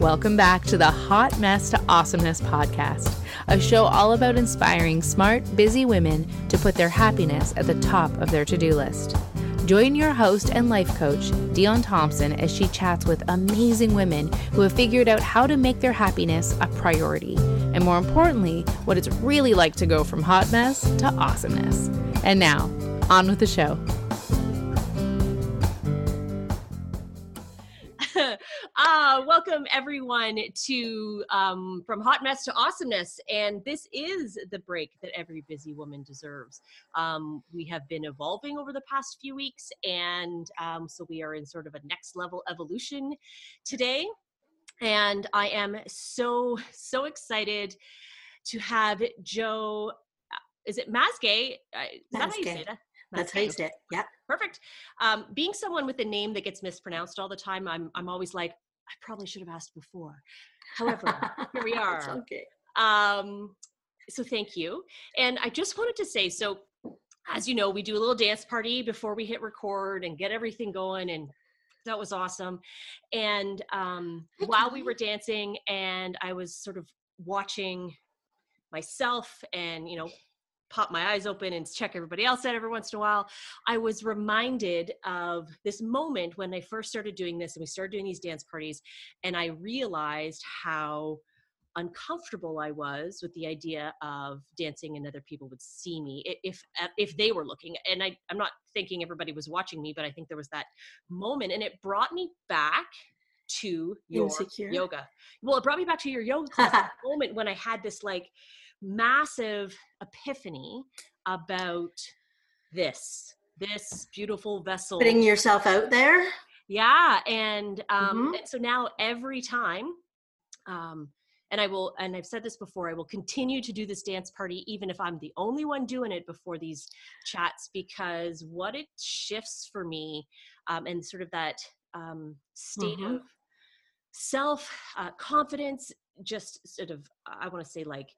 Welcome back to the Hot Mess to Awesomeness podcast, a show all about inspiring smart, busy women to put their happiness at the top of their to do list. Join your host and life coach, Dionne Thomson, as she chats with amazing women who have figured out how to make their happiness a priority, and more importantly, what it's really like to go from hot mess to awesomeness. And now, on with the show. Uh, welcome everyone to um, from hot mess to awesomeness, and this is the break that every busy woman deserves. Um, we have been evolving over the past few weeks, and um, so we are in sort of a next level evolution today. And I am so so excited to have Jo. Uh, is it Mazgay? Uh, is that how you say that? That's how you say it. Yeah. Perfect. Um, being someone with a name that gets mispronounced all the time, I'm I'm always like, I probably should have asked before. However, here we are. okay. Um, so thank you. And I just wanted to say, so as you know, we do a little dance party before we hit record and get everything going and that was awesome. And um, while we were dancing and I was sort of watching myself and you know pop my eyes open and check everybody else out every once in a while, I was reminded of this moment when I first started doing this and we started doing these dance parties, and I realized how uncomfortable I was with the idea of dancing and other people would see me if uh, if they were looking. And I, I'm not thinking everybody was watching me, but I think there was that moment, and it brought me back to your Insecure. yoga. Well, it brought me back to your yoga class moment when I had this like massive epiphany about this this beautiful vessel Putting yourself out there. yeah and um Mhm. and so now every time um and i will and i've said this before i will continue to do this dance party even if i'm the only one doing it before these chats because what it shifts for me um and sort of that um state Mhm. of self uh, confidence just sort of i want to say like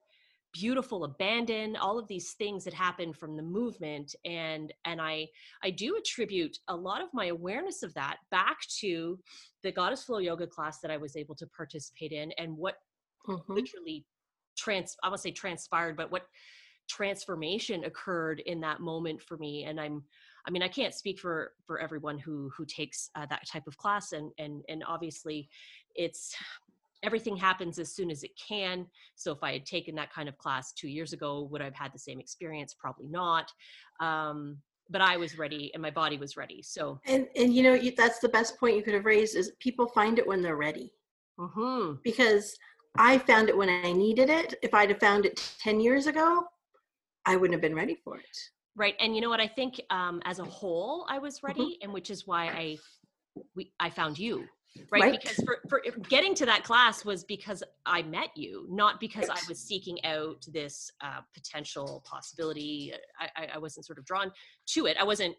beautiful abandon all of these things that happen from the movement and and i i do attribute a lot of my awareness of that back to the goddess flow yoga class that i was able to participate in and what Mhm. literally trans i want to say transpired but what transformation occurred in that moment for me and i'm i mean i can't speak for for everyone who who takes uh, that type of class and and and obviously it's everything happens as soon as it can so if i had taken that kind of class two years ago would i have had the same experience probably not um but i was ready and my body was ready so And and you know you, that's the best point you could have raised is people find it when they're ready mhm. because I found it when I needed it. If I'd have found it ten years ago, I wouldn't have been ready for it. Right. And you know what? I think um, as a whole, I was ready, and which is why I we I found you. Right. Right. Because for, for getting to that class was because I met you, not because I was seeking out this uh, potential possibility. I, I, I wasn't sort of drawn to it. I wasn't.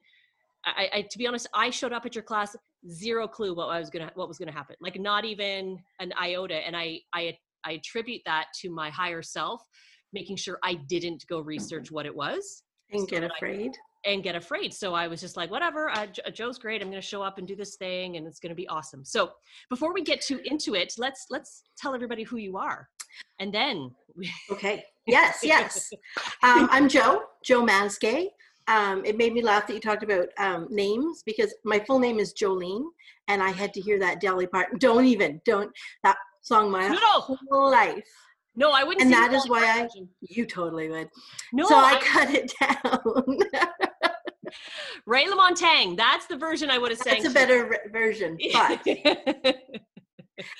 I, I, to be honest, I showed up at your class, zero clue what I was gonna, what was gonna happen. Like not even an iota. And I, I, I attribute that to my higher self, making sure I didn't go research what it was And So get afraid. And get afraid. So I was just like, whatever, Jo- Jo's great. I'm going to show up and do this thing, and it's going to be awesome. So before we get too into it, let's let's tell everybody who you are, and then Okay. Yes, yes. um, I'm Jo, Jo Mazgay. Um, it made me laugh that you talked about um, names because my full name is Jolene, and I had to hear that Dolly part. Don't even, don't that song my no, whole life. No, I wouldn't. And that the why I, you totally would. No, so I, I, cut it down. Ray LaMontagne. That's the version I would have sang. That's a better re- version. But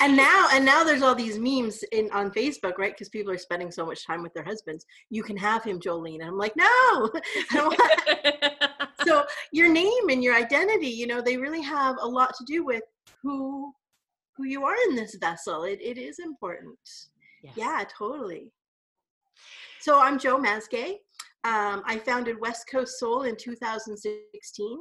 and now and now there's all these memes in on Facebook, right? Because people are spending so much time with their husbands. You can have him, Jolene. And I'm like, no. I don't want so your name and your identity you know they really have a lot to do with who who you are in this vessel it, it is important Yes. yeah totally so i'm jo Mazgay um, i founded west coast soul in 2016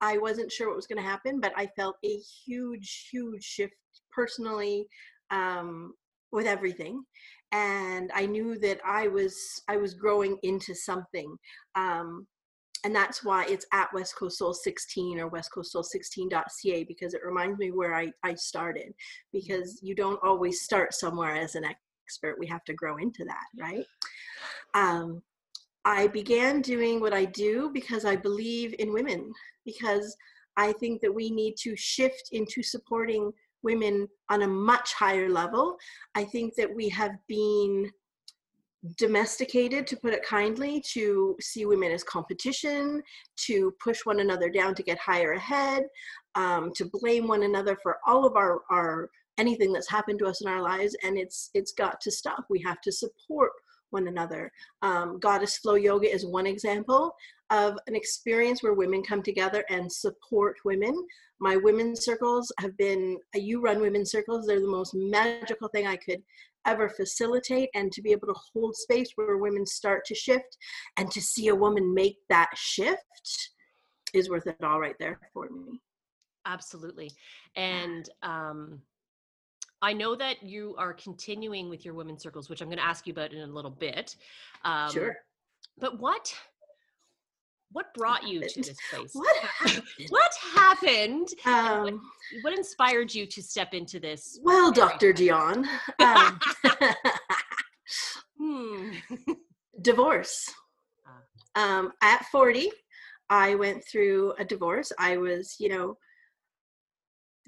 i wasn't sure what was going to happen but i felt a huge huge shift personally um, with everything and i knew that i was i was growing into something um, and that's why it's at West Coast Soul 16 or West Coast Soul 16.ca because it reminds me where I, I started. Because you don't always start somewhere as an expert, we have to grow into that, right? Um, I began doing what I do because I believe in women, because I think that we need to shift into supporting women on a much higher level. I think that we have been domesticated, to put it kindly, to see women as competition, to push one another down to get higher ahead, um, to blame one another for all of our, our anything that's happened to us in our lives, and it's it's got to stop. We have to support one another. Um, Goddess Flow Yoga is one example of an experience where women come together and support women. My women's circles have been, you run women's circles, they're the most magical thing I could ever facilitate and to be able to hold space where women start to shift and to see a woman make that shift is worth it all right there for me absolutely and um I know that you are continuing with your women's circles, which I'm going to ask you about in a little bit. Um, sure. But what what brought you to this place? What happened? What happened? Um, what, what, inspired you to step into this? Well, Dr. Dionne. Um, hmm. divorce. Ah. Um, at 40, I went through a divorce. I was, you know,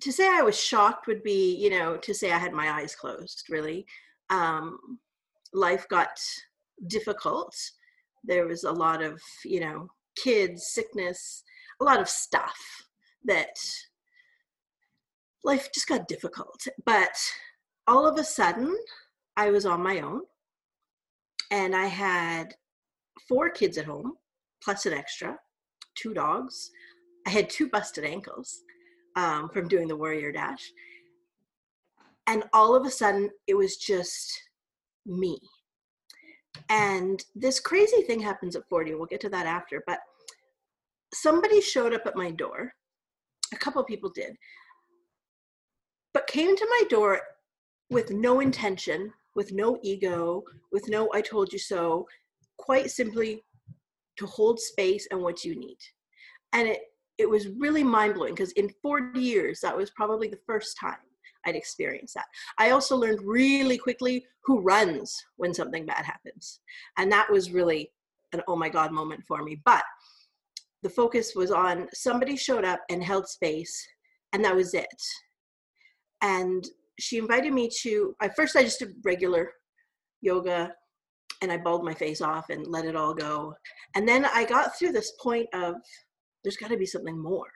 to say I was shocked would be, you know, to say I had my eyes closed, really. Um, life got difficult. There was a lot of, you know, kids, sickness, a lot of stuff that life just got difficult. But all of a sudden, I was on my own and I had four kids at home, plus an extra, two dogs. I had two busted ankles um, from doing the warrior dash. And all of a sudden, it was just me. And this crazy thing happens at 40. We'll get to that after. But somebody showed up at my door. A couple people did. But came to my door with no intention, with no ego, with no I told you so, quite simply to hold space and what you need. And it it was really mind blowing because in 40 years, that was probably the first time I'd experienced that. I also learned really quickly who runs when something bad happens. And that was really an oh my God moment for me. But the focus was on somebody showed up and held space, and that was it. And she invited me to, at first, I just did regular yoga and I bawled my face off and let it all go. And then I got through this point of there's got to be something more.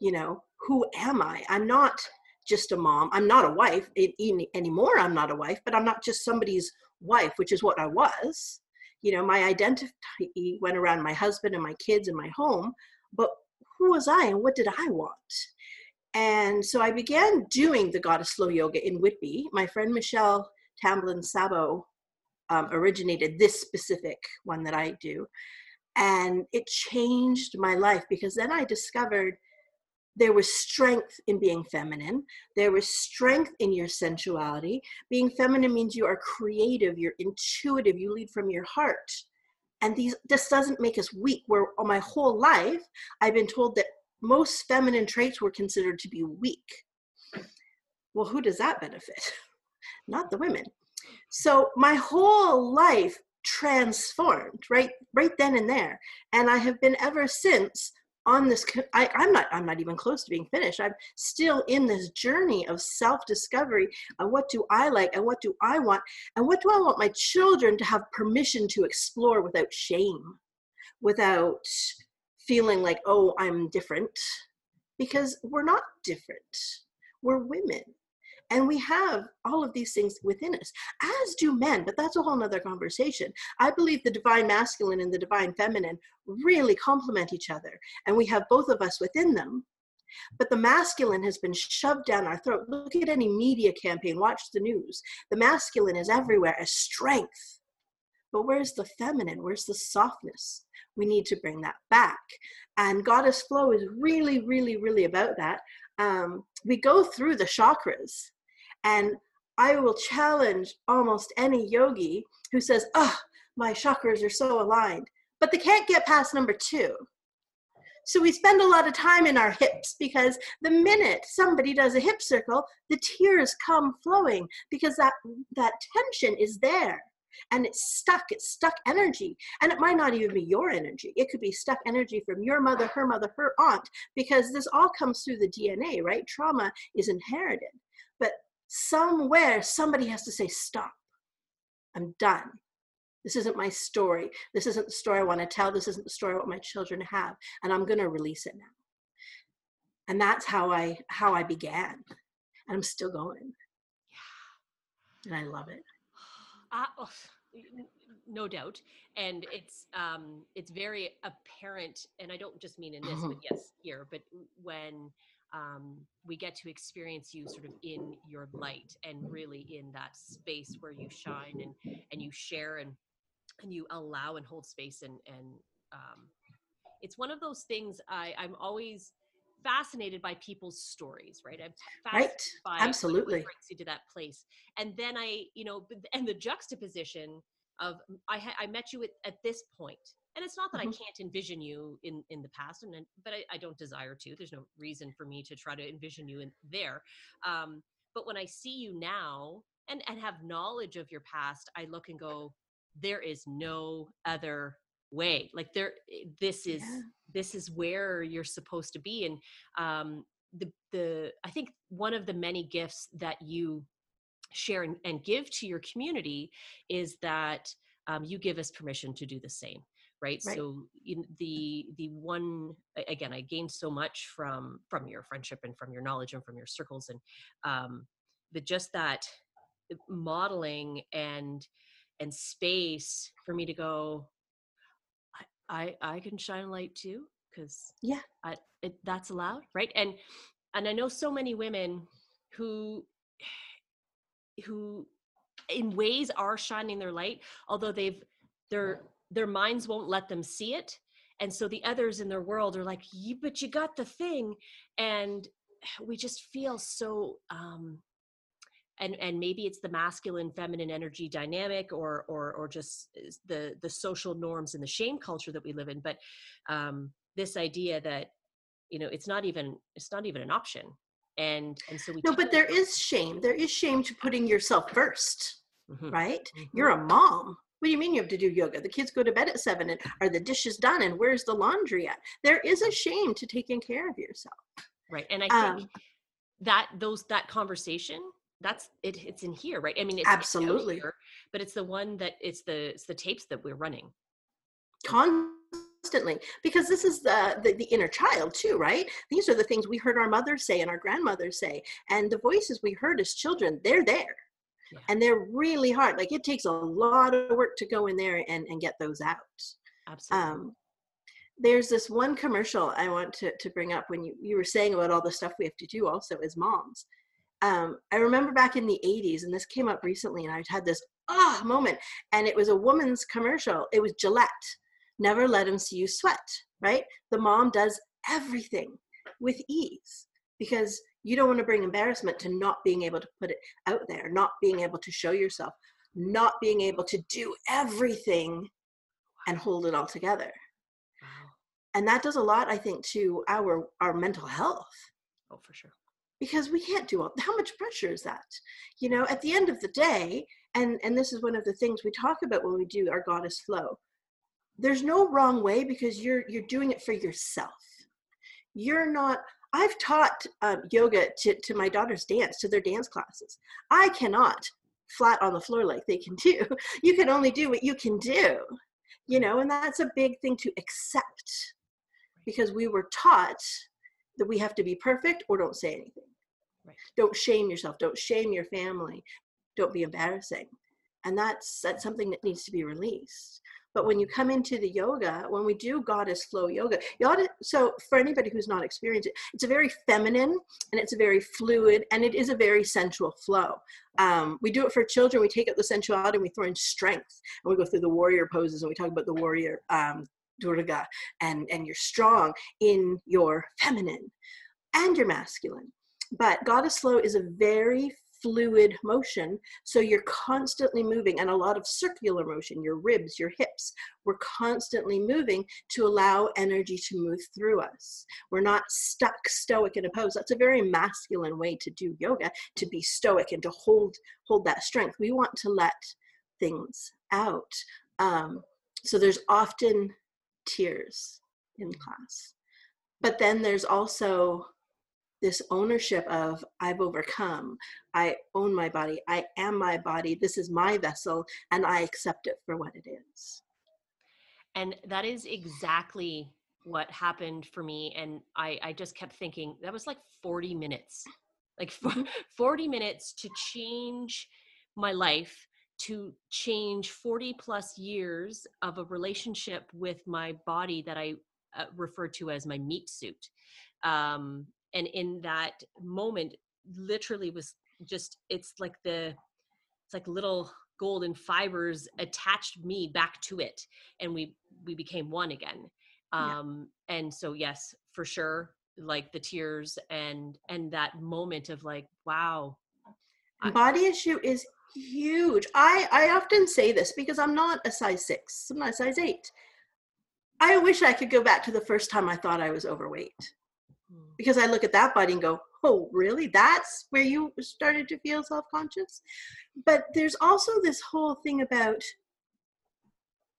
You know, who am I? I'm not just a mom. I'm not a wife anymore. I'm not a wife, but I'm not just somebody's wife, which is what I was. You know, my identity went around my husband and my kids and my home, but who was I and what did I want? And so I began doing the goddess flow yoga in Whitby. My friend Michelle Tamblin Sabo um, originated this specific one that I do and it changed my life because then i discovered there was strength in being feminine there was strength in your sensuality. Being feminine means you are creative you're intuitive you lead from your heart. And these this doesn't make us weak. Where all my whole life i've been told that most feminine traits were considered to be weak. Well who does that benefit? Not the women. So my whole life transformed right right then and there. And i have been ever since on this I, i'm not i'm not even close to being finished. I'm still in this journey of self-discovery and what do i like and what do i want and what do i want my children to have permission to explore without shame without feeling like oh i'm different because we're not different. We're women and we have all of these things within us, as do men, but that's a whole nother conversation. I believe the divine masculine and the divine feminine really complement each other, and we have both of us within them. But the masculine has been shoved down our throat. Look at any media campaign, watch the news. The masculine is everywhere as strength. But where's the feminine? Where's the softness? We need to bring that back. And Goddess Flow is really, really, really about that. Um, we go through the chakras and I will challenge almost any yogi who says, oh, my chakras are so aligned. But they can't get past number two. So we spend a lot of time in our hips because the minute somebody does a hip circle, the tears come flowing because that that tension is there and it's stuck it's stuck energy and it might not even be your energy it could be stuck energy from your mother her mother her aunt because this all comes through the dna right trauma is inherited but somewhere somebody has to say stop. I'm done. This isn't my story. This isn't the story i want to tell. This isn't the story what my children have and i'm going to release it now. And that's how i how i began and i'm still going. Yeah. And i love it. Uh, oh, no doubt, and it's um, it's very apparent, and I don't just mean in this, but Mm-hmm. yes, here, but when um, we get to experience you sort of in your light and really in that space where you shine and and you share and and you allow and hold space and and um, it's one of those things I I'm always fascinated by people's stories, right? I'm fascinated right by absolutely. what brings you to that place. And then i you know and the juxtaposition of i ha- i met you at, at this point and it's not that Mhm. i can't envision you in in the past and then but I, I don't desire to there's no reason for me to try to envision you in there um but when i see you now and and have knowledge of your past i look and go there is no other way like there eh, this is Yeah. this is where you're supposed to be and um the the i think one of the many gifts that you share and, and give to your community is that um, you give us permission to do the same right, Right. so in the the one again i gained so much from from your friendship and from your knowledge and from your circles and um but just that modeling and and space for me to go i i, I can shine a light too because Yeah. I, it, that's allowed right and and i know so many women who who in ways are shining their light although they've their their minds won't let them see it and so the others in their world are like you but you got the thing and we just feel so um and and maybe it's the masculine feminine energy dynamic or or or just the the social norms and the shame culture that we live in but um this idea that you know it's not even it's not even an option and and so we no but there is shame. There is shame to putting yourself first Mhm, right? Mhm. you're a mom what do you mean you have to do yoga? The kids go to bed at seven and are the dishes done and where's the laundry at? There is a shame to taking care of yourself. Right and i think Um, that those that conversation that's it it's in here right? I mean it's, Absolutely. here, but it's the one that it's the it's the tapes that we're running. Constantly because this is the, the the inner child too right? These are the things we heard our mothers say and our grandmothers say and the voices we heard as children they're there Yeah. and they're really hard like it takes a lot of work to go in there and and get those out. Absolutely. Um there's this one commercial i want to to bring up when you you were saying about all the stuff we have to do also as moms. Um i remember back in the 80s and this came up recently and i had this ah moment and it was a woman's commercial. It was gillette. Never let him see you sweat right? The mom does everything with ease because you don't want to bring embarrassment to not being able to put it out there not being able to show yourself not being able to do everything and hold it all together. Wow. And that does a lot i think to our our mental health. Oh for sure. Because we can't do all how much pressure is that? You know at the end of the day and and this is one of the things we talk about when we do our goddess flow there's no wrong way because you're you're doing it for yourself. You're not i've taught um, yoga to, to my daughter's dance to their dance classes. I cannot flat on the floor like they can do. You can only do what you can do you know and that's a big thing to accept because we were taught that we have to be perfect or don't say anything. Right. don't shame yourself. Don't shame your family. Don't be embarrassing. And that's that's something that needs to be released but when you come into the yoga when we do goddess flow yoga yoga so for anybody who's not experienced it it's a very feminine and it's a very fluid and it is a very sensual flow. Um, we do it for children we take out the sensuality and we throw in strength and we go through the warrior poses and we talk about the warrior um, durga and and you're strong in your feminine and your masculine. But goddess flow is a very fluid motion. So you're constantly moving and a lot of circular motion, your ribs, your hips. We're constantly moving to allow energy to move through us. We're not stuck stoic in a pose. That's a very masculine way to do yoga, to be stoic and to hold hold that strength. We want to let things out. Um, so there's often tears in class. But then there's also this ownership of I've overcome, I own my body, I am my body, this is my vessel, and I accept it for what it is. And that is exactly what happened for me. And I, I just kept thinking that was like 40 minutes, like Mm-hmm. 40 minutes to change my life to change 40 plus years of a relationship with my body that I uh, refer to as my meat suit. Um, and in that moment, literally was just, it's like the, it's like little golden fibers attached me back to it. And we, we became one again. Yeah. Um, and so, yes, for sure, like the tears and, and that moment of like, wow, I- Body issue is huge. I, I often say this because I'm not a size six, I'm not a size eight. I wish I could go back to the first time I thought I was overweight because I look at that body and go, oh, really? That's where you started to feel self conscious? But there's also this whole thing about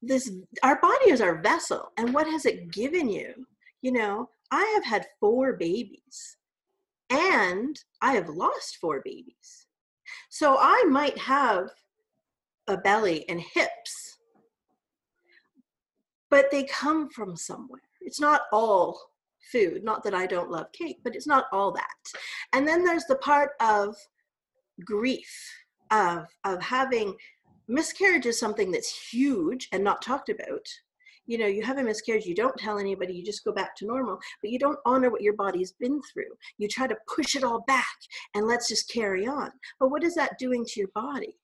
this our body is our vessel, and what has it given you? You know, I have had four babies and I have lost four babies. So I might have a belly and hips, but they come from somewhere. It's not all food. Not that I don't love cake, but it's not all that. And then there's the part of grief of of having miscarriage is something that's huge and not talked about. You know, you have a miscarriage, you don't tell anybody, you just go back to normal, but you don't honor what your body's been through. You try to push it all back and let's just carry on. But what is that doing to your body?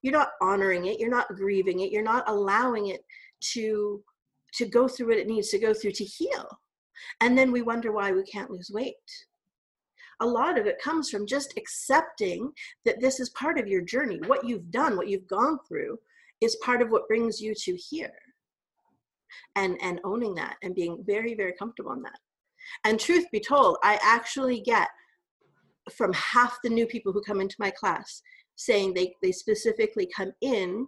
You're not honoring it, you're not grieving it, you're not allowing it to to go through what it needs to go through to heal. And then we wonder why we can't lose weight. A lot of it comes from just accepting that this is part of your journey. What you've done, what you've gone through, is part of what brings you to here. And, and owning that and being very, very comfortable in that. And truth be told, I actually get from half the new people who come into my class saying they, they specifically come in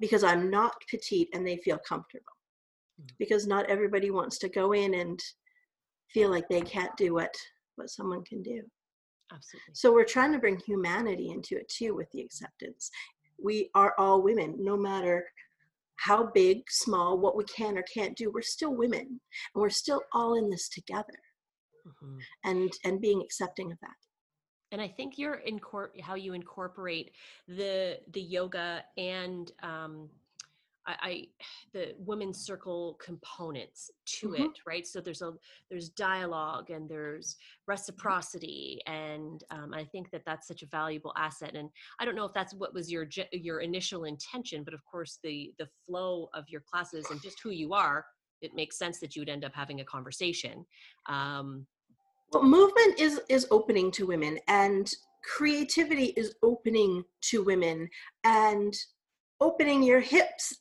because I'm not petite and they feel comfortable. Because not everybody wants to go in and feel like they can't do what, what someone can do. absolutely. So we're trying to bring humanity into it too with the acceptance. We are all women, no matter how big, small, what we can or can't do, we're still women and we're still all in this together Mhm. and and being accepting of that. and i think you're incor- how you incorporate the the yoga and um I, I the women's circle components to Mhm. it right so there's a there's dialogue and there's reciprocity and um, i think that that's such a valuable asset and i don't know if that's what was your your initial intention but of course the the flow of your classes and just who you are it makes sense that you would end up having a conversation um, Well, movement is is opening to women and creativity is opening to women and opening your hips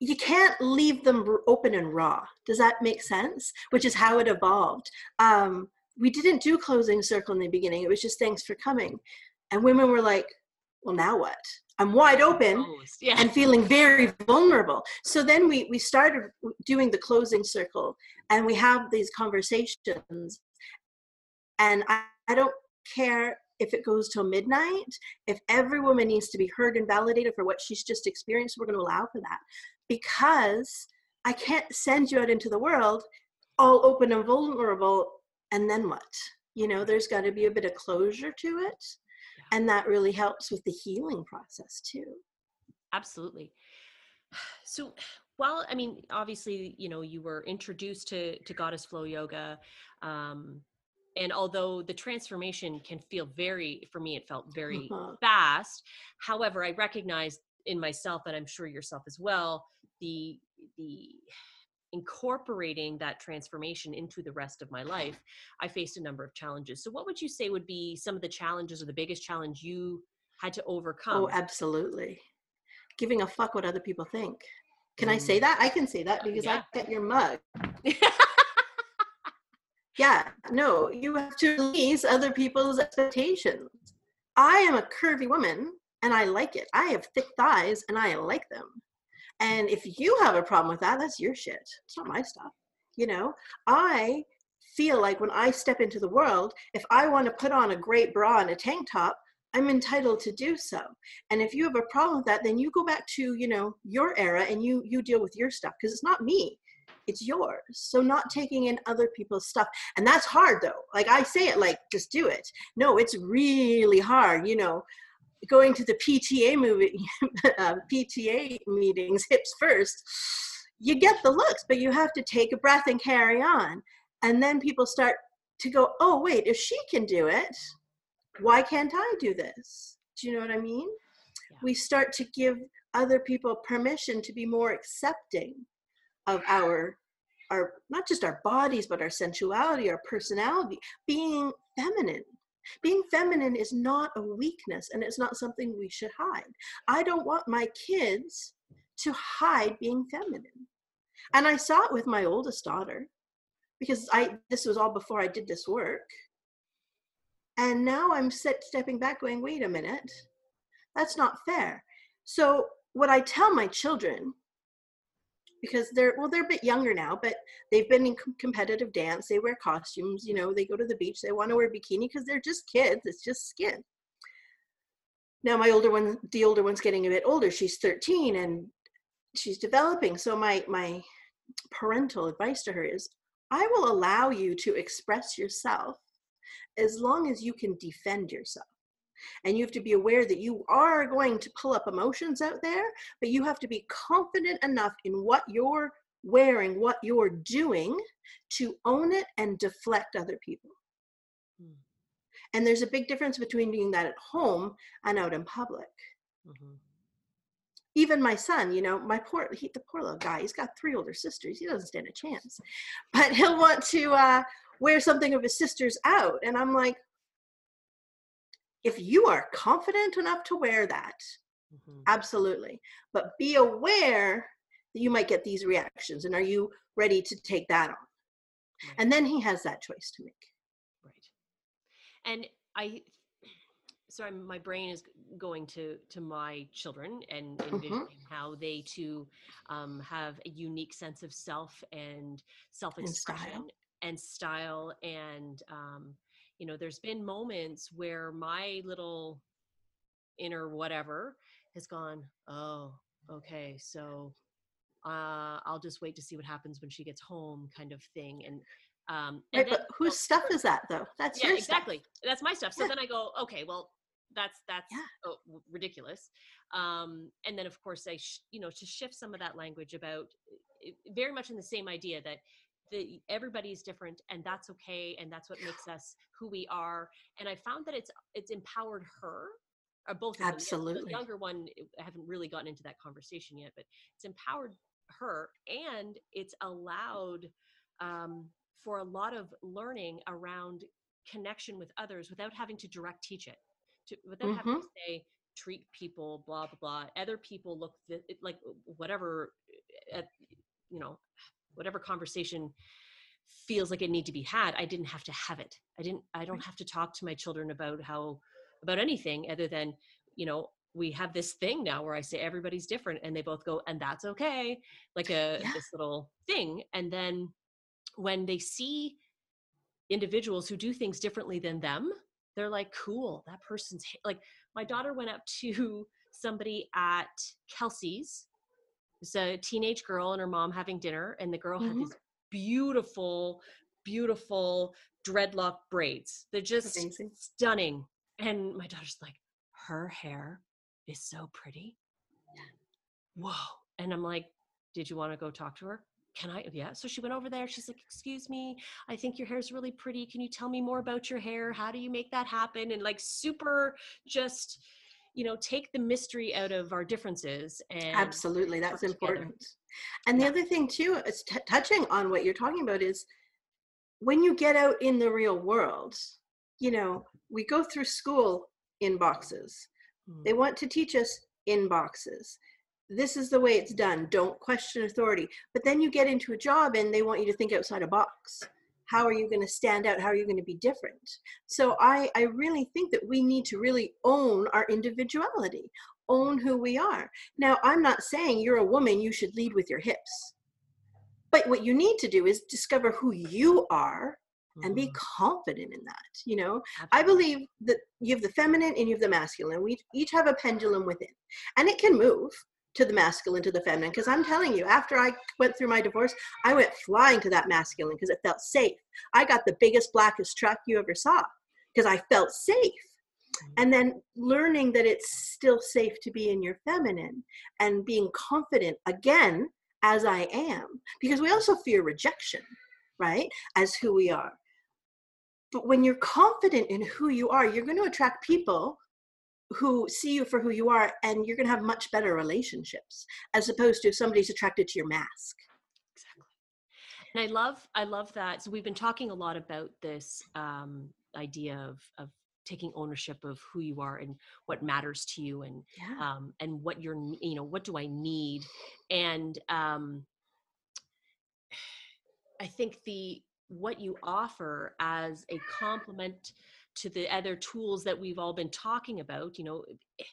you can't leave them open and raw. Does that make sense? Which is how it evolved. Um, we didn't do closing circle in the beginning. It was just thanks for coming. And women were like well now what? I'm wide open yeah. and feeling very vulnerable. So then we we started doing the closing circle, and we have these conversations. And I, I don't care if it goes till midnight. If every woman needs to be heard and validated for what she's just experienced, we're going to allow for that because I can't send you out into the world all open and vulnerable, and then what? You know, there's got to be a bit of closure to it. And that really helps with the healing process too. absolutely so well i mean obviously you know you were introduced to to goddess flow yoga um and although the transformation can feel very for me it felt very Uh-huh. fast however i recognized in myself and i'm sure yourself as well the the incorporating that transformation into the rest of my life, I faced a number of challenges. So, what would you say would be some of the challenges or the biggest challenge you had to oh, overcome? Oh, absolutely. Giving a fuck what other people think. Can I say mm. that? I can say that oh, because Yeah. I get your mug. Yeah, no, you have to release other people's expectations. I am a curvy woman and I like it. I have thick thighs and I like them. And if you have a problem with that, that's your shit. It's not my stuff. You know, I feel like when I step into the world, if I want to put on a great bra and a tank top, I'm entitled to do so. And if you have a problem with that, then you go back to, you know, your era and you you deal with your stuff because it's not me. It's yours. So not taking in other people's stuff. And that's hard though. Like I say it like just do it. No, it's really hard, you know. Going to the PTA movie uh, PTA meetings hips first. You get the looks, but you have to take a breath and carry on. And then people start to go, "Oh, wait, if she can do it, why can't I do this? Do you know what I mean? Yeah. We start to give other people permission to be more accepting of our our not just our bodies but our sensuality our personality being feminine being feminine is not a weakness and it's not something we should hide. I don't want my kids to hide being feminine. And i saw it with my oldest daughter because i this was all before i did this work. And now I'm set, stepping back, going, wait a minute, that's not fair. So, what I tell my children, because they're, well, they're a bit younger now, but they've been in com- competitive dance, they wear costumes, you know, they go to the beach, they want to wear bikini because they're just kids, it's just skin. Now, my older one, the older one's getting a bit older, she's 13 and she's developing. So, my, my parental advice to her is I will allow you to express yourself as long as you can defend yourself. And you have to be aware that you are going to pull up emotions out there, but you have to be confident enough in what you're wearing, what you're doing to own it and deflect other people. Hmm. And there's a big difference between doing that at home and out in public. Mhm. Even my son, you know, my poor, he, the poor little guy, he's got three older sisters. He doesn't stand a chance. But he'll want to uh, wear something of his sister's out. And I'm like, if you are confident enough to wear that, Mhm. absolutely. But be aware that you might get these reactions. And are you ready to take that on? Right. And then he has that choice to make. Right. And I, sorry, my brain is going to to my children and envisioning how they too um, have a unique sense of self and self-expression and style and um, you know there's been moments where my little inner whatever has gone oh okay so uh, i'll just wait to see what happens when she gets home kind of thing and um and Right, then- but whose stuff is that though? That's yeah your stuff. exactly that's my stuff so Yeah. then i go okay well that's that's Yeah. oh, w- ridiculous um and then of course i sh- you know to shift some of that language about i- very much in the same idea that the everybody's different and that's okay and that's what makes us who we are and i found that it's it's empowered her or both of them. Absolutely. the younger one i haven't really gotten into that conversation yet but it's empowered her and it's allowed um, for a lot of learning around connection with others without having to direct teach it to, without having Mm-hmm. to say treat people blah blah blah other people look th- like whatever uh, you know whatever conversation feels like it need to be had i didn't have to have it. I didn't i don't have to talk to my children about how about anything other than you know we have this thing now where i say everybody's different and they both go and that's okay like a Yeah. this little thing. And then when they see individuals who do things differently than them they're like cool that person's h-" like my daughter went up to somebody at kelsey's it's a teenage girl and her mom having dinner and the girl had Mhm. these beautiful beautiful dreadlock braids. They're just Amazing. stunning. And my daughter's like her hair is so pretty. Whoa. And i'm like did you want to go talk to her? Can i? Yeah. So she went over there. She's like excuse me. I think your hair's really pretty. Can you tell me more about your hair? How do you make that happen? And like super just you know take the mystery out of our differences and absolutely that's important. And the other thing too is t- touching on what you're talking about is when you get out in the real world you know we go through school in boxes. Mm. they want to teach us in boxes. This is the way it's done don't question authority. But then you get into a job and they want you to think outside a box how are you going to stand out? How are you going to be different? So i i really think that we need to really own our individuality own who we are. Now i'm not saying you're a woman you should lead with your hips. But what you need to do is discover who you are and be Mhm. confident in that you know? I believe that you have the feminine and you have the masculine. We each have a pendulum within and it can move to the masculine to the feminine because i'm telling you after i went through my divorce i went flying to that masculine because it felt safe. I got the biggest blackest truck you ever saw because i felt safe. And then learning that it's still safe to be in your feminine and being confident again as i am because we also fear rejection right as who we are. But when you're confident in who you are you're going to attract people who see you for who you are and you're going to have much better relationships as opposed to if somebody's attracted to your mask. Exactly. And i love i love that so we've been talking a lot about this um, idea of of taking ownership of who you are and what matters to you and yeah. um, and what you're you know what do i need? And um, i think the what you offer as a complement to the other tools that we've all been talking about you know eh,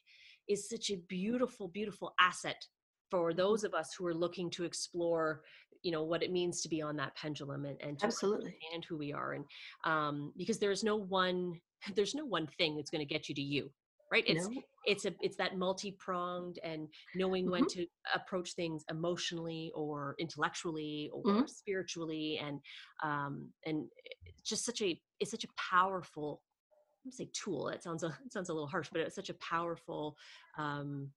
is such a beautiful beautiful asset for those of us who are looking to explore you know what it means to be on that pendulum and, and to absolutely. understand who we are. And um, because there's no one there's no one thing that's going to get you to you right? It's no. it's a it's that multi-pronged and knowing when to approach things emotionally or intellectually or Mhm. spiritually and um and just such a it's such a powerful I would say tool it sounds a sounds a little harsh but it's such a powerful um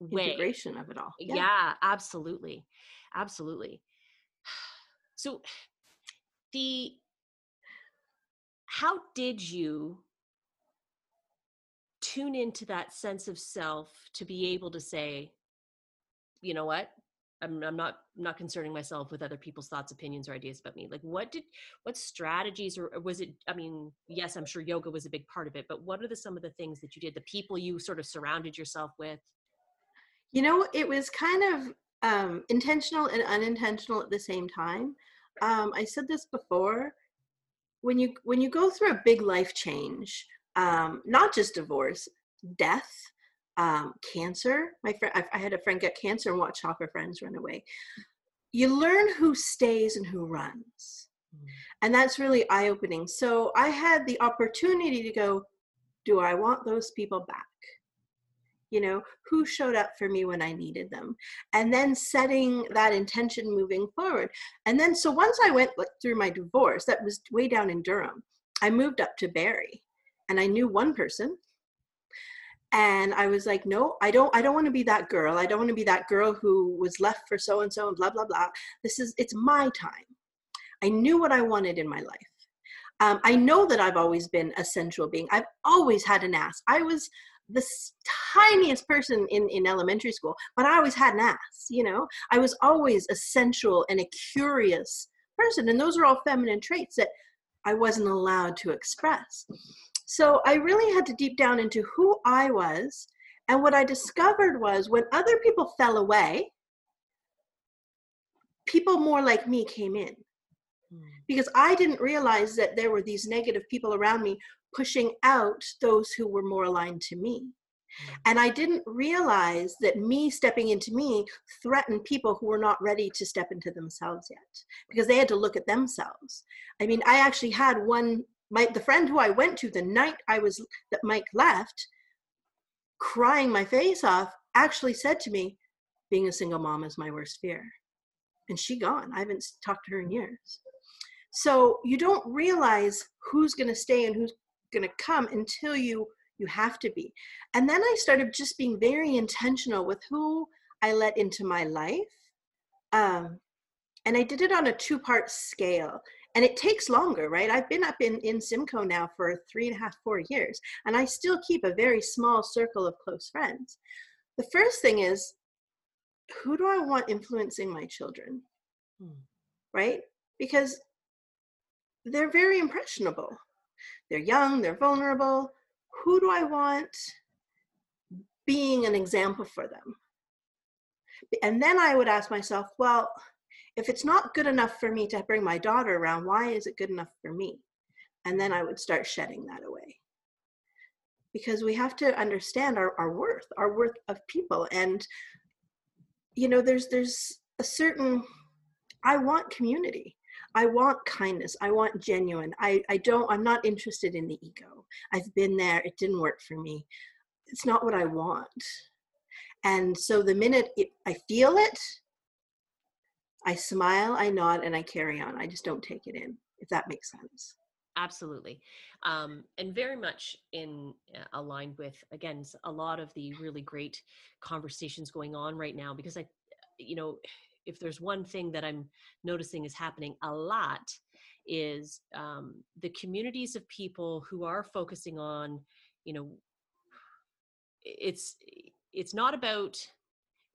way. Integration of it all yeah. absolutely absolutely. So the how did you tune into that sense of self to be able to say you know what i'm, I'm not not concerning myself with other people's thoughts opinions or ideas about me like what did what strategies or or was it i mean yes i'm sure yoga was a big part of it but what are the some of the things that you did the people you sort of surrounded yourself with You know, it was kind of um, intentional and unintentional at the same time. Um, I said this before. When you when you go through a big life change, um, not just divorce, death, um, cancer. My friend, I, I had a friend get cancer and watch half her friends run away. You learn who stays and who runs, and that's really eye opening. So I had the opportunity to go. Do I want those people back? you know who showed up for me when i needed them and then setting that intention moving forward and then so once i went like, through my divorce that was way down in durham i moved up to barrie and i knew one person and i was like no i don't i don't want to be that girl i don't want to be that girl who was left for so and so and blah blah blah this is it's my time i knew what i wanted in my life um, i know that i've always been a sensual being i've always had an ass i was the tiniest person in, in elementary school, but I always had an ass, you know? I was always a sensual and a curious person. And those are all feminine traits that I wasn't allowed to express. So I really had to deep down into who I was. And what I discovered was when other people fell away, people more like me came in hmm. because I didn't realize that there were these negative people around me pushing out those who were more aligned to me. Hmm. And I didn't realize that me stepping into me threatened people who were not ready to step into themselves yet because they had to look at themselves. I mean, I actually had one, my, the friend who I went to the night I was, that Mike left, crying my face off, actually said to me, being a single mom is my worst fear. And she gone. I haven't talked to her in years. So you don't realize who's going to stay and who's going to come until you you have to be. And then I started just being very intentional with who I let into my life. Um, and I did it on a two part scale. And it takes longer right? I've been up in in simcoe now for three and a half four years and i still keep a very small circle of close friends. The first thing is who do i want influencing my children? Hmm. right? Because they're very impressionable. They're young they're vulnerable. Who do i want being an example for them? And then i would ask myself well if it's not good enough for me to bring my daughter around why is it good enough for me? And then i would start shedding that away. Because we have to understand our, our worth our worth of people. And you know there's there's a certain i want community. I want kindness. I want genuine. I i don't i'm not interested in the ego. I've been there. It didn't work for me. It's not what i want. And so the minute it, i feel it i smile i nod and i carry on i just don't take it in if that makes sense. Absolutely. Um, and very much in uh, aligned with again a lot of the really great conversations going on right now because i you know if there's one thing that i'm noticing is happening a lot is um, the communities of people who are focusing on you know it's it's not about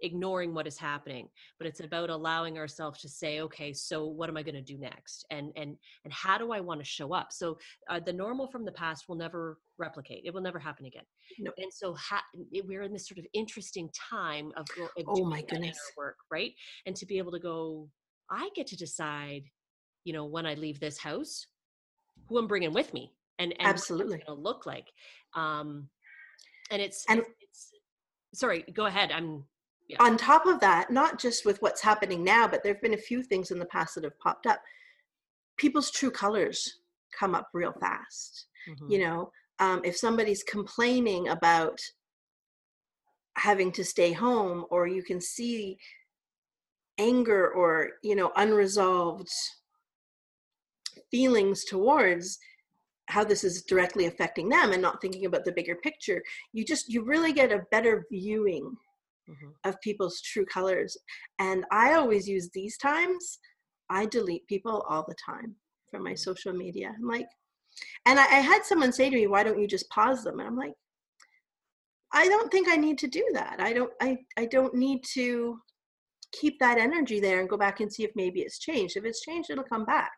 ignoring what is happening but it's about allowing ourselves to say okay so what am i going to do next and and and how do i want to show up so uh, the normal from the past will never replicate it will never happen again No. and so ha- we're in this sort of interesting time of, of Oh my goodness. work right and to be able to go i get to decide you know when i leave this house who i'm bringing with me and, and Absolutely. going to look like um and it's And- it's, it's sorry go ahead i'm Yeah. on top of that not just with what's happening now but there have been a few things in the past that have popped up people's true colors come up real fast Mhm. you know um, if somebody's complaining about having to stay home or you can see anger or you know unresolved feelings towards how this is directly affecting them and not thinking about the bigger picture you just you really get a better viewing Mhm. of people's true colors and i always use these times i delete people all the time from my social media i'm like and I, I had someone say to me why don't you just pause them and i'm like i don't think i need to do that i don't i i don't need to keep that energy there and go back and see if maybe it's changed if it's changed it'll come back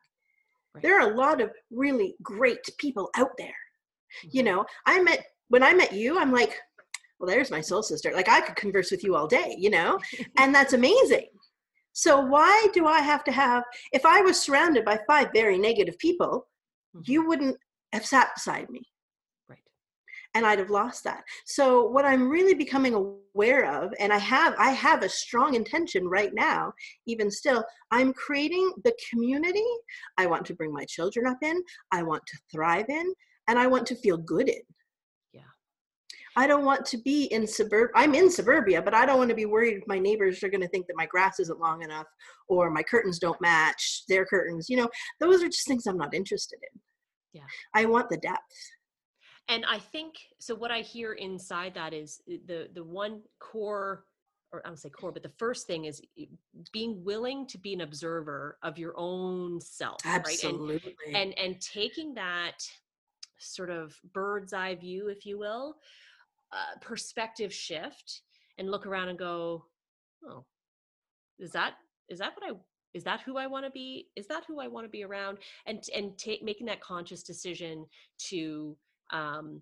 Right. there are a lot of really great people out there you Mhm. know i met when i met you i'm like well there's my soul sister. Like i could converse with you all day you know? And that's amazing. So why do i have to have if i was surrounded by five very negative people Mhm. you wouldn't have sat beside me. Right. And i'd have lost that. So what i'm really becoming aware of and i have i have a strong intention right now even still i'm creating the community. I want to bring my children up in. I want to thrive in. And i want to feel good in. I don't want to be in suburb i'm in suburbia but i don't want to be worried if my neighbors are going to think that my grass isn't long enough or my curtains don't match their curtains you know? Those are just things i'm not interested in. Yeah. i want the depth. And i think so what i hear inside that is uh, the the one core or i don't say core but the first thing is being willing to be an observer of your own self right? And absolutely. and and taking that sort of bird's eye view if you will uh, perspective shift and look around and go oh is that is that what i is that who i want to be? Is that who i want to be around? And and take making that conscious decision to um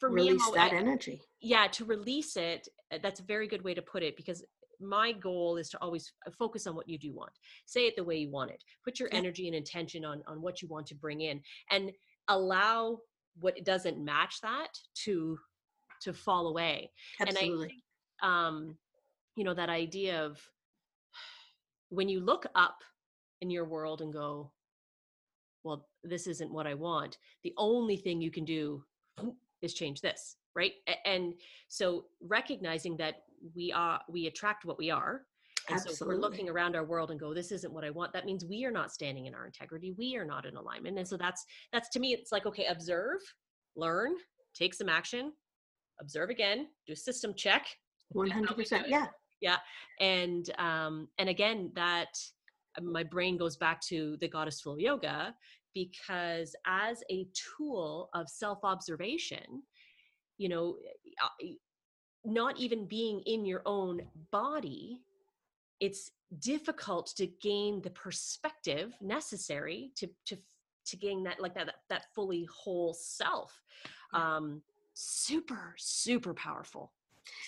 for me release al- that I- energy. yeah to release it uh, that's a very good way to put it because my goal is to always uh, focus on what you do want. Say it the way you want it. Put your Yeah. energy and intention on on what you want to bring in and allow what doesn't match that to to fall away. Absolutely and i think um you know that idea of when you look up in your world and go well this isn't what i want the only thing you can do is change this right? And so recognizing that we are we attract what we are and so if we're looking around our world and go this isn't what i want that means we are not standing in our integrity we are not in alignment and so that's that's to me it's like okay observe learn take some action observe again do a system check 100% yeah. Yeah and um and again that my brain goes back to the goddess flow yoga because as a tool of self-observation you know uh, not even being in your own body it's difficult to gain the perspective necessary to to to gain that like that that, that fully whole self. Um super super powerful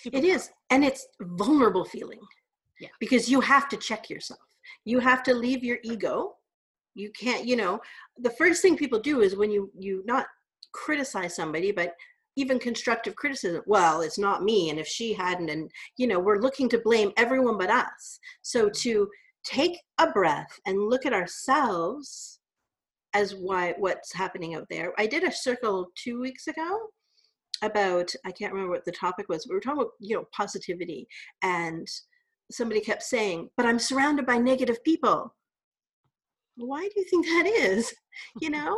super it powerful. is and it's vulnerable feeling Yeah. because you have to check yourself you have to leave your ego you can't you know the first thing people do is when you you not criticize somebody but even constructive criticism well it's not me and if she hadn't and you know we're looking to blame everyone but us so mm-hmm. to take a breath and look at ourselves as why what's happening out there i did a circle two weeks ago about i can't remember what the topic was we were talking about you know positivity and somebody kept saying but i'm surrounded by negative people. Why do you think that is? You know?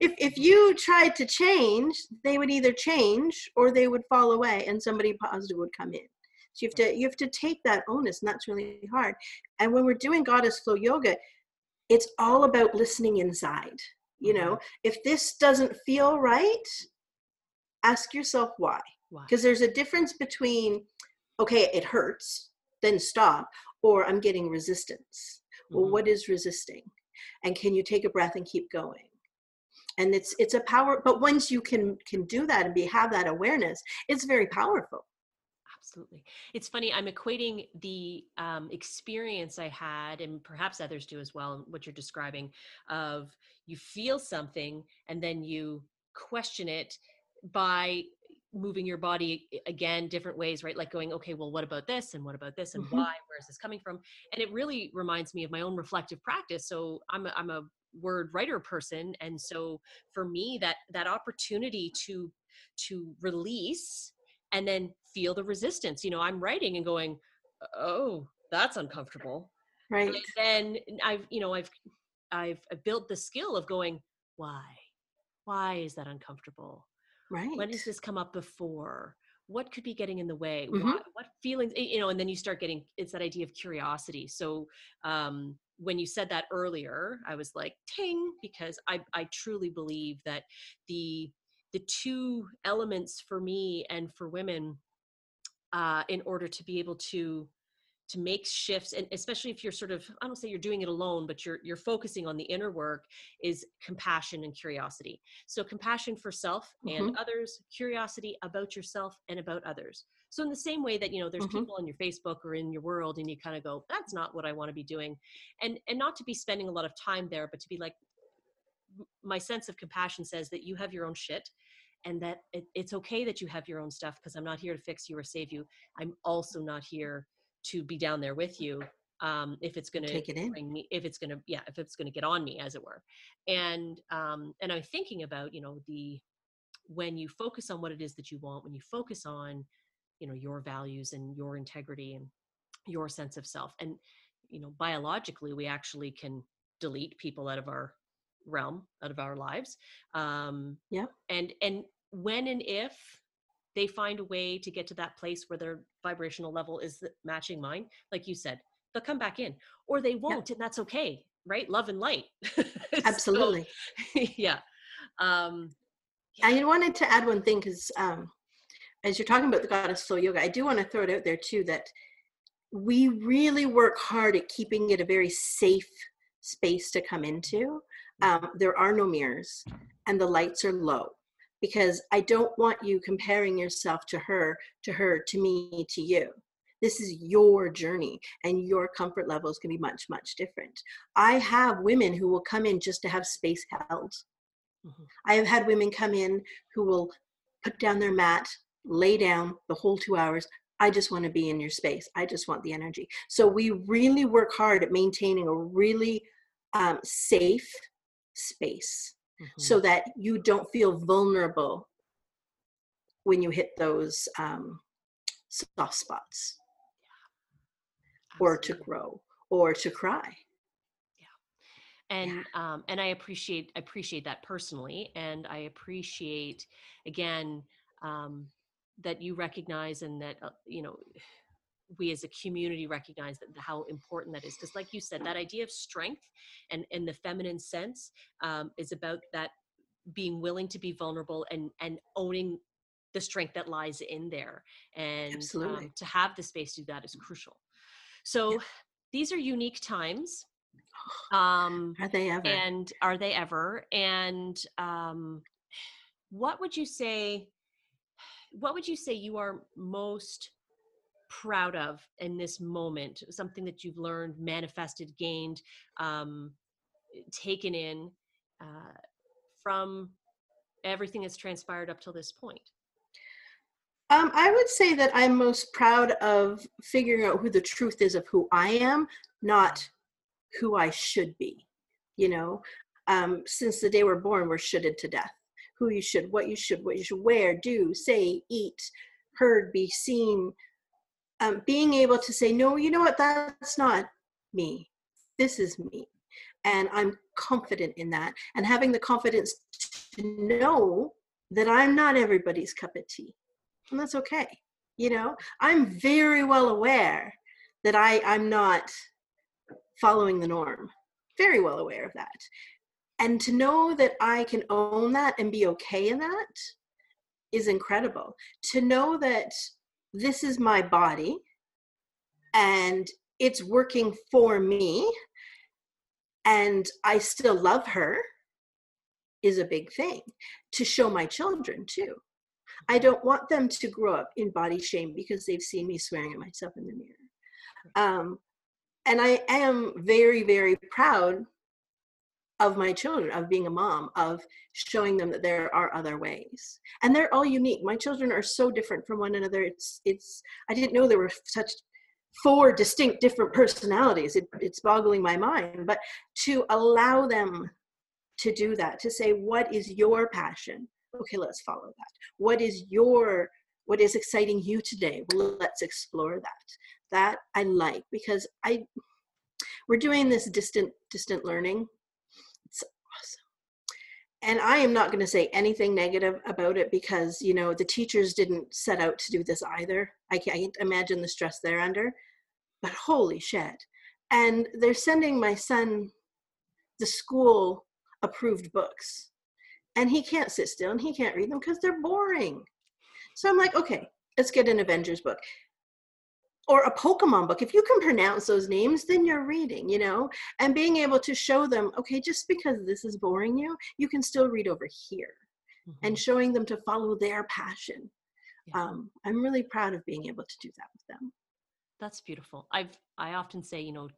If if you tried to change they would either change or they would fall away and somebody positive would come in. So you have to you have to take that onus and that's really hard. And when we're doing goddess flow yoga it's all about listening inside you mm-hmm. know? If this doesn't feel right ask yourself why because there's a difference between okay it hurts then stop or i'm getting resistance well Mhm. what is resisting and can you take a breath and keep going and it's it's a power but once you can can do that and be have that awareness it's very powerful Absolutely. It's funny. I'm equating the um, experience I had, and perhaps others do as well, what you're describing of you feel something and then you question it by moving your body again different ways right? Like going okay well what about this? And what about this? And Mhm. why? Where is this coming from? And it really reminds me of my own reflective practice. So i'm a, I'm a word writer person and so for me that that opportunity to to release and then feel the resistance you know i'm writing and going oh that's uncomfortable. Right. and then i've you know i've I've built the skill of going why? Why is that uncomfortable right. when has this come up before? What could be getting in the way? Mhm. what, what feelings you know and then you start getting it's that idea of curiosity. So um when you said that earlier i was like ting because i i truly believe that the the two elements for me and for women uh in order to be able to to make shifts and especially if you're sort of i don't say you're doing it alone but you're you're focusing on the inner work is compassion and curiosity. So compassion for self and others curiosity about yourself and about others. So in the same way that you know there's Mhm. people on your facebook or in your world and you kind of go that's not what i want to be doing and and not to be spending a lot of time there but to be like my sense of compassion says that you have your own shit and that it, it's okay that you have your own stuff because i'm not here to fix you or save you. I'm also not here to be down there with you um, if it's going to Take it in. bring me if it's going to yeah if it's going to get on me as it were and um, and i'm thinking about you know the when you focus on what it is that you want when you focus on you know your values and your integrity and your sense of self and you know biologically we actually can delete people out of our realm out of our lives um Yeah. and and when and if they find a way to get to that place where their vibrational level is matching mine like you said they'll come back in or they won't and that's okay right? Love and light. So, absolutely. yeah um I wanted to add one thing because um, as you're talking about the goddess flow yoga, I do want to throw it out there too that we really work hard at keeping it a very safe space to come into. Um, there are no mirrors and the lights are low because I don't want you comparing yourself to her, to her, to me, to you. This is your journey and your comfort levels can be much, much different. I have women who will come in just to have space held. Mhm. I have had women come in who will put down their mat, lay down the whole two hours. I just want to be in your space. I just want the energy. So we really work hard at maintaining a really um, safe space mhm. so that you don't feel vulnerable when you hit those um, soft spots or to grow or to cry. Yeah. And um and i appreciate appreciate that personally and i appreciate again um that you recognize and that uh, you know we as a community recognize that how important that is. Because like you said that idea of strength and and the feminine sense um, is about that being willing to be vulnerable and and owning the strength that lies in there. And um, to have the space to do that is crucial. So yeah. these are unique times um are they ever? and are they ever? And um what would you say what would you say you are most proud of in this moment something that you've learned manifested gained um, taken in uh, from everything that's transpired up till this point? Um, i would say that i'm most proud of figuring out who the truth is of who i am not who i should be you know? Um, since the day we're born we're shoulded to death. Who you should what you should what you should wear do say eat heard be seen um, being able to say, no, you know what, that's not me. This is me. And I'm confident in that. And having the confidence to know that I'm not everybody's cup of tea. And that's okay. You know, I'm very well aware that I, I'm not following the norm. Very well aware of that. And to know that I can own that and be okay in that is incredible. To know that this is my body and it's working for me and I still love her is a big thing to show my children too. I don't want them to grow up in body shame because they've seen me swearing at myself in the mirror. Um, and I am very, very proud of my children of being a mom of showing them that there are other ways. And they're all unique. My children are so different from one another. It's it's i didn't know there were such four distinct different personalities. It, it's boggling my mind. But to allow them to do that to say what is your passion? Okay let's follow that. What is your what is exciting you today? Well let's explore that. That i like because i we're doing this distant distant learning and i am not going to say anything negative about it because you know the teachers didn't set out to do this either. I can't imagine the stress they're under but holy shit. And they're sending my son the school approved books. And he can't sit still and he can't read them because they're boring. So i'm like okay let's get an avengers book or a Pokemon book. If you can pronounce those names, then you're reading, you know, and being able to show them, okay, just because this is boring you, you can still read over here mm-hmm. and showing them to follow their passion. Yeah. Um, I'm really proud of being able to do that with them. That's beautiful. I've, I often say, you know,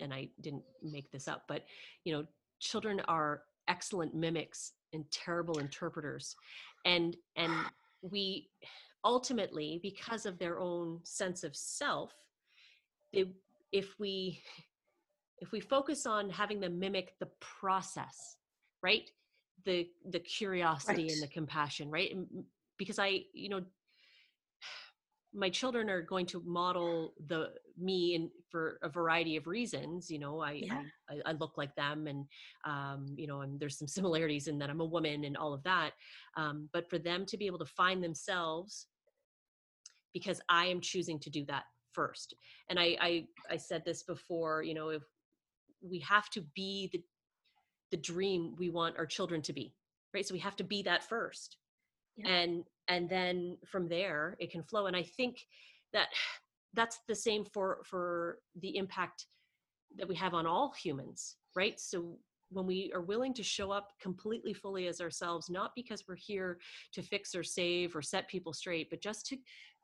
and I didn't make this up, but, you know, children are excellent mimics and terrible interpreters. And, and we, ultimately because of their own sense of self they if we if we focus on having them mimic the process right the the curiosity right. and the compassion right because i you know my children are going to model the me and for a variety of reasons you know I, yeah. I, I look like them and um you know and there's some similarities in that i'm a woman and all of that um but for them to be able to find themselves because I am choosing to do that first. And I, I, I said this before, you know, if we have to be the, the dream we want our children to be, right? So we have to be that first. Yeah. And, and then from there it can flow. And I think that that's the same for, for the impact that we have on all humans, right? So when we are willing to show up completely fully as ourselves not because we're here to fix or save or set people straight but just to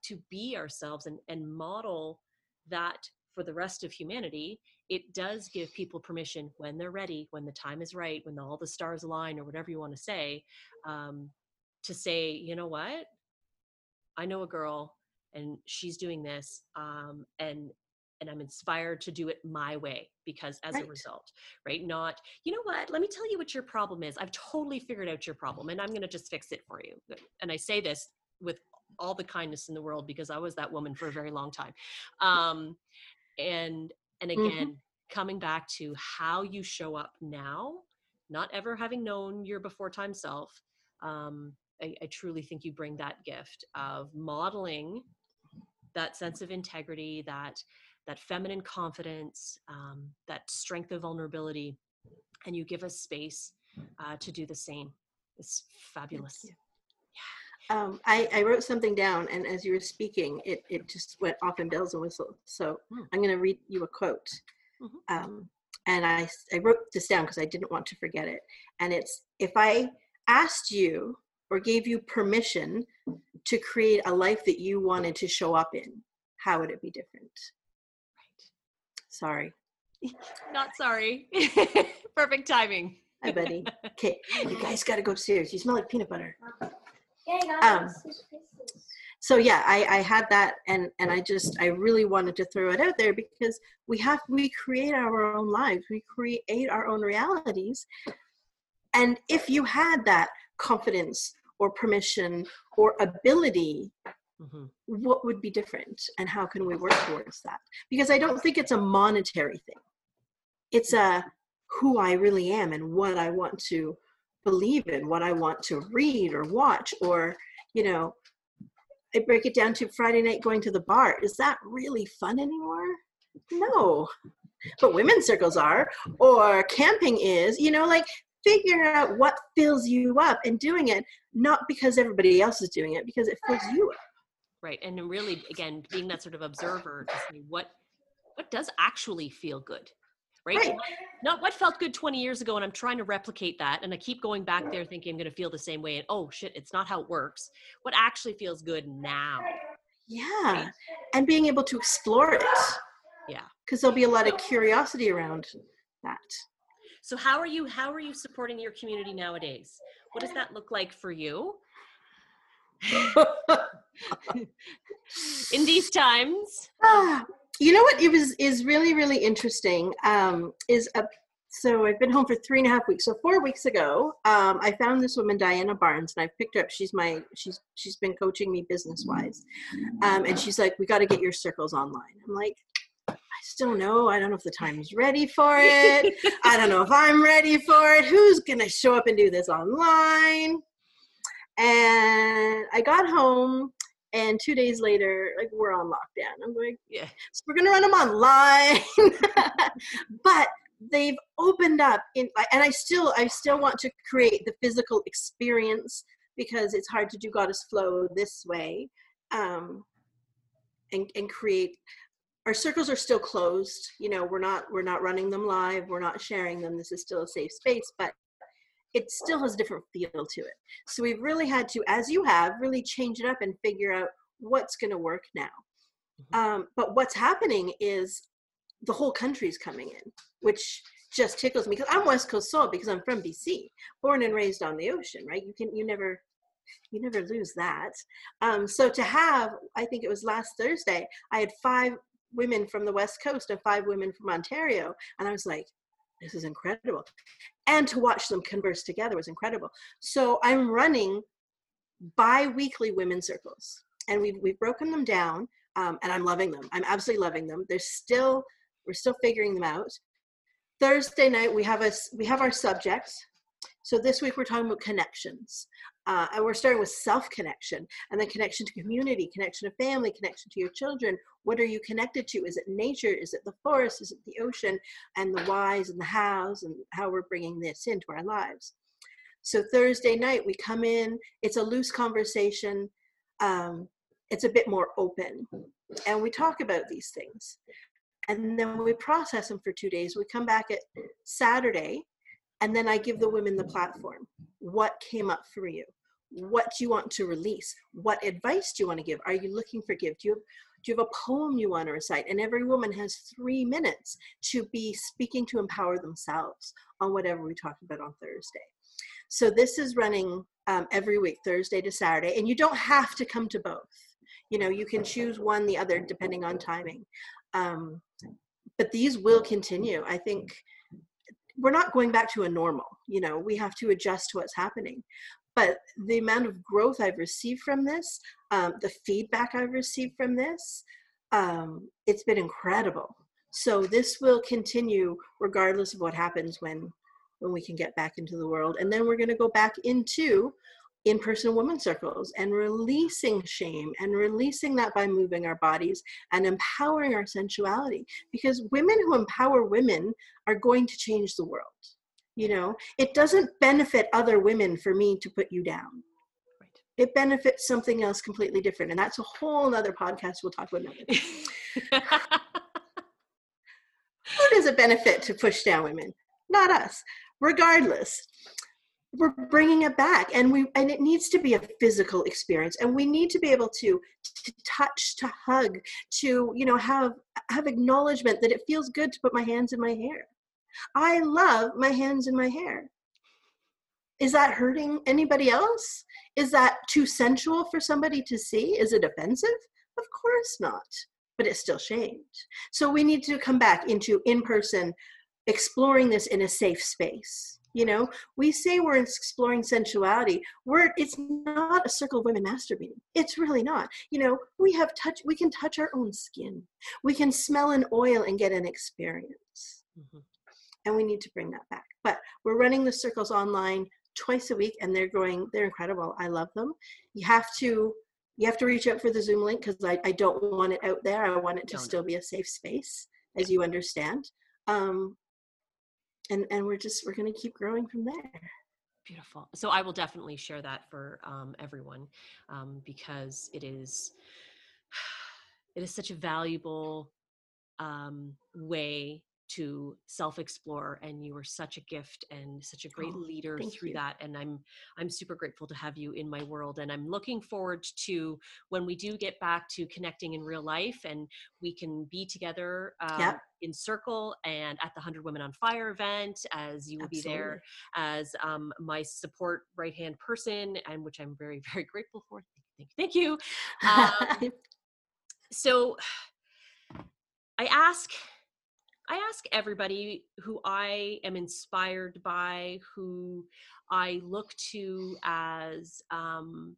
to be ourselves and, and model that for the rest of humanity, it does give people permission when they're ready, when the time is right, when all the stars align, or whatever you want to say, um, to say, you know what, I know a girl and she's doing this, um, and and I'm inspired to do it my way because as right. a result, right? Not, you know what, let me tell you what your problem is. I've totally figured out your problem and I'm going to just fix it for you. And I say this with all the kindness in the world because I was that woman for a very long time. Um, and and mm-hmm. again, mm-hmm. coming back to how you show up now, not ever having known your before time self. Um, I, I truly think you bring that gift of modeling that sense of integrity, that that feminine confidence, um, that strength of vulnerability, and you give us space uh, to do the same. It's fabulous. Um, I, I wrote something down, and as you were speaking, it, it just went off in bells and whistles. So Hmm. I'm going to read you a quote. Mhm. Um, and I, I wrote this down because I didn't want to forget it. And it's if I asked you or gave you permission to create a life that you wanted to show up in, how would it be different? Right. Sorry. Not sorry. Perfect timing. Hi, buddy. Okay, you guys got to go upstairs. You smell like peanut butter. Um, guys. this is- so yeah I, I had that and and i just i really wanted to throw it out there because we have we create our own lives we create our own realities and if you had that confidence or permission or ability Mhm. what would be different and how can we work towards that because i don't think it's a monetary thing it's a who i really am and what i want to believe in what i want to read or watch or you know i break it down to friday night going to the bar is that really fun anymore no but women's circles are or camping is you know like figure out what fills you up and doing it not because everybody else is doing it because it fills you up Right. And really, again, being that sort of observer to say what what does actually feel good. Right? Right. Not what felt good 20 years ago, and I'm trying to replicate that. And I keep going back there thinking I'm gonna feel the same way. And oh shit, it's not how it works. What actually feels good now. Yeah. And being able to explore it. Yeah. Because there'll be a lot of curiosity around that. So how are you how are you supporting your community nowadays? What does that look like for you? In these times. Ah, you know what it was is really really interesting um, is a so I've been home for three and a half weeks. So four weeks ago, um, I found this woman Diana Barnes, and I picked her up. She's my she's she's been coaching me business wise, um, and she's like, "We got to get your circles online." I'm like, "I still know. I don't know if the time is ready for it. I don't know if I'm ready for it. Who's gonna show up and do this online?" And I got home, and two days later, like we're on lockdown. I'm like Yeah. so we're gonna run them online, but they've opened up in, and I still, I still want to create the physical experience because it's hard to do Goddess Flow this way, um, and and create. Our circles are still closed. You know, we're not we're not running them live. We're not sharing them. This is still a safe space, but it still has a different feel to it. So we've really had to, as you have, really change it up and figure out what's going to work now. Um, but what's happening is the whole country's coming in, which just tickles me because I'm West Coast soul because I'm from BC, born and raised on the ocean, right? You can you never you never lose that. Um, so to have, I think it was last Thursday, I had five women from the West Coast and five women from Ontario, and I was like, this is incredible. And to watch them converse together was incredible. So I'm running bi-weekly women's circles, and we've we've broken them down, um, and I'm loving them. I'm absolutely loving them. They're still we're still figuring them out. Thursday night we have us we have our subjects. So this week we're talking about connections, uh, and we're starting with self-connection, and then connection to community, connection to family, connection to your children. What are you connected to? Is it nature? Is it the forest? Is it the ocean? And the whys and the hows, and how we're bringing this into our lives. So Thursday night we come in. It's a loose conversation. Um, it's a bit more open, and we talk about these things and then we process them for two days. We come back at Saturday, and then I give the women the platform. What came up for you? What do you want to release? What advice do you want to give? Are you looking for gift? Do you have, do you have a poem you want to recite? And every woman has three minutes to be speaking to empower themselves on whatever we talked about on Thursday. So this is running um, every week, Thursday to Saturday, and you don't have to come to both. You know, you can choose one, the other, depending on timing. Um, but these will continue. I think we're not going back to a normal. You know, we have to adjust to what's happening. But the amount of growth I've received from this, um, the feedback I've received from this, um, it's been incredible. So this will continue regardless of what happens when when we can get back into the world. And then we're going to go back into in person women circles and releasing shame and releasing that by moving our bodies and empowering our sensuality because women who empower women are going to change the world you know it doesn't benefit other women for me to put you down Right. it benefits something else completely different and that's a whole other podcast we'll talk about another day. who does it benefit to push down women not us regardless we're bringing it back and we and it needs to be a physical experience and we need to be able to to touch to hug to you know have have acknowledgement that it feels good to put my hands in my hair. I love my hands in my hair. Is that hurting anybody else? Is that too sensual for somebody to see? Is it offensive? Of course not but it's still shamed. So we need to come back into in person exploring this in a safe space you know we say we're exploring sensuality. We're it's not a circle of women masturbating. It's really not. You know we have touch we can touch our own skin. We can smell an oil and get an experience. Mhm. and we need to bring that back. But we're running the circles online twice a week and they're going they're incredible. I love them. You have to you have to reach out for the zoom link because I, I don't want it out there. I want it to no. still be a safe space as you understand. Um and and we're just we're going to keep growing from there Beautiful. So I will definitely share that for um, everyone um, because it is it is such a valuable um, way to self-explore and you are such a gift and such a great Oh, leader through you. that and i'm i'm super grateful to have you in my world and i'm looking forward to when we do get back to connecting in real life and we can be together um, Yep. in circle and at the 100 women on fire event as you will be there as um, my support right hand person, and which I'm very, very grateful for. Thank you. Thank you. Thank you. Um, so I ask. I ask everybody who I am inspired by, who I look to as um,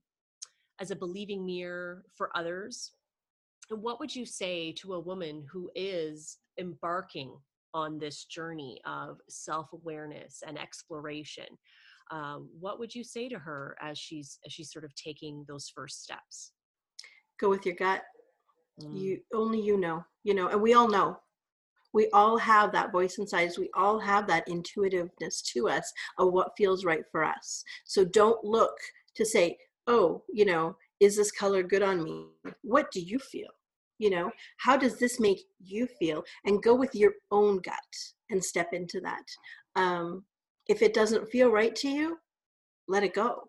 as a believing mirror for others. What would you say to a woman who is embarking on this journey of self awareness and exploration? Um, what would you say to her as she's as she's sort of taking those first steps? go with your gut Mm, you only you know you know and we all know we all have that voice inside us. We all have that intuitiveness to us of what feels right for us. So don't look to say oh you know is this color good on me? What do you feel? You know how does this make you feel? And go with your own gut and step into that. Um, if it doesn't feel right to you let it go.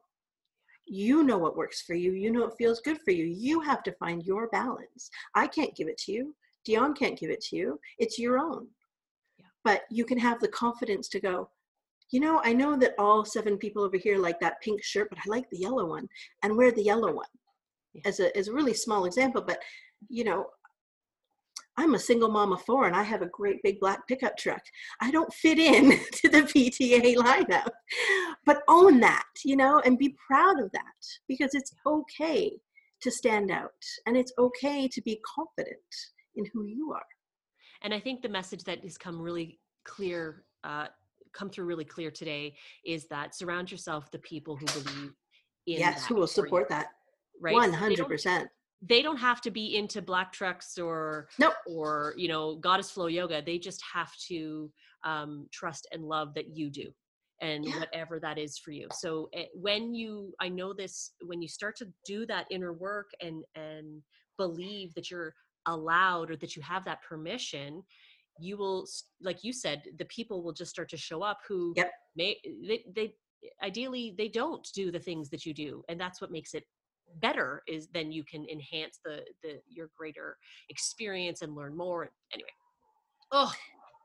You know what works for you. You know what feels good for you. You have to find your balance. I can't give it to you Dionne can't give it to you it's your own Yeah. but you can have the confidence to go you know i know that all seven people over here like that pink shirt but i like the yellow one and wear the yellow one Yeah. as a as a really small example but you know I'm a single mom of four and I have a great big black pickup truck. I don't fit in to the PTA lineup, but own that, you know, and be proud of that because it's okay to stand out and it's okay to be confident in who you are. And I think the message that has come really clear, uh, come through really clear today, is that surround yourself with the people who believe in yes, who will for you, support that? right? one hundred percent they don't have to be into black trucks or Nope. or you know goddess flow yoga they just have to um, trust and love that you do and Yeah. whatever that is for you so eh, when you i know this when you start to do that inner work and and believe that you're allowed or that you have that permission you will like you said the people will just start to show up who Yep. may they, they ideally they don't do the things that you do and that's what makes it better is then you can enhance the the your greater experience and learn more anyway oh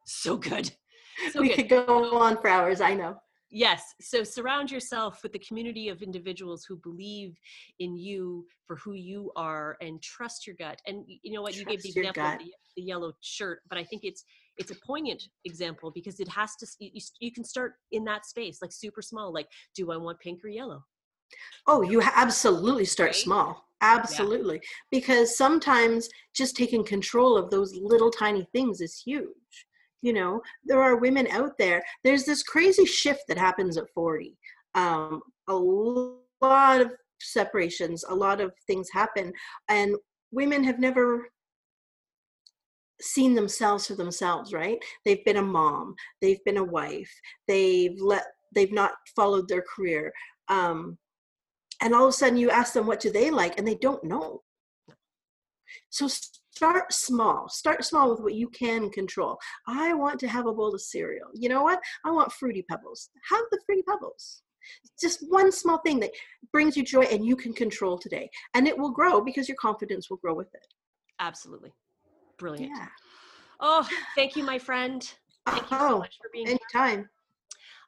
so good so we good could go on for hours, I know. Yes so surround yourself with the community of individuals who believe in you for who you are and trust your gut and you know what you gave the example of the, the yellow shirt but i think it's it's a poignant example because it has to you, you can start in that space like super small like do i want pink or yellow Oh, you absolutely start Right? small. Absolutely. Because sometimes just taking control of those little tiny things is huge. You know, there are women out there. There's this crazy shift that happens at 40. Um, a lot of separations, a lot of things happen, and women have never seen themselves for themselves right they've been a mom they've been a wife they've let they've not followed their career um and all of a sudden you ask them what do they like and they don't know so start small. Start small with what you can control. I want to have a bowl of cereal. You know what? I want fruity pebbles. Have the fruity pebbles. Just one small thing that brings you joy and you can control today. And it will grow because your confidence will grow with it. Absolutely. Brilliant. yeah. Oh, thank you, my friend. Thank you so Oh, much for being here. anytime.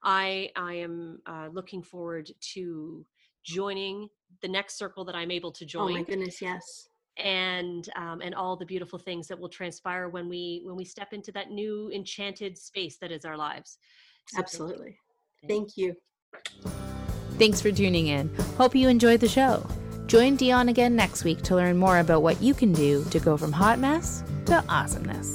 I I am uh, looking forward to joining the next circle that I'm able to join. oh my goodness yes and um, and all the beautiful things that will transpire when we when we step into that new enchanted space that is our lives. So thank you. absolutely Thank thank you Thanks for tuning in. Hope you enjoyed the show. Join Dionne again next week to learn more about what you can do to go from hot mess to awesomeness.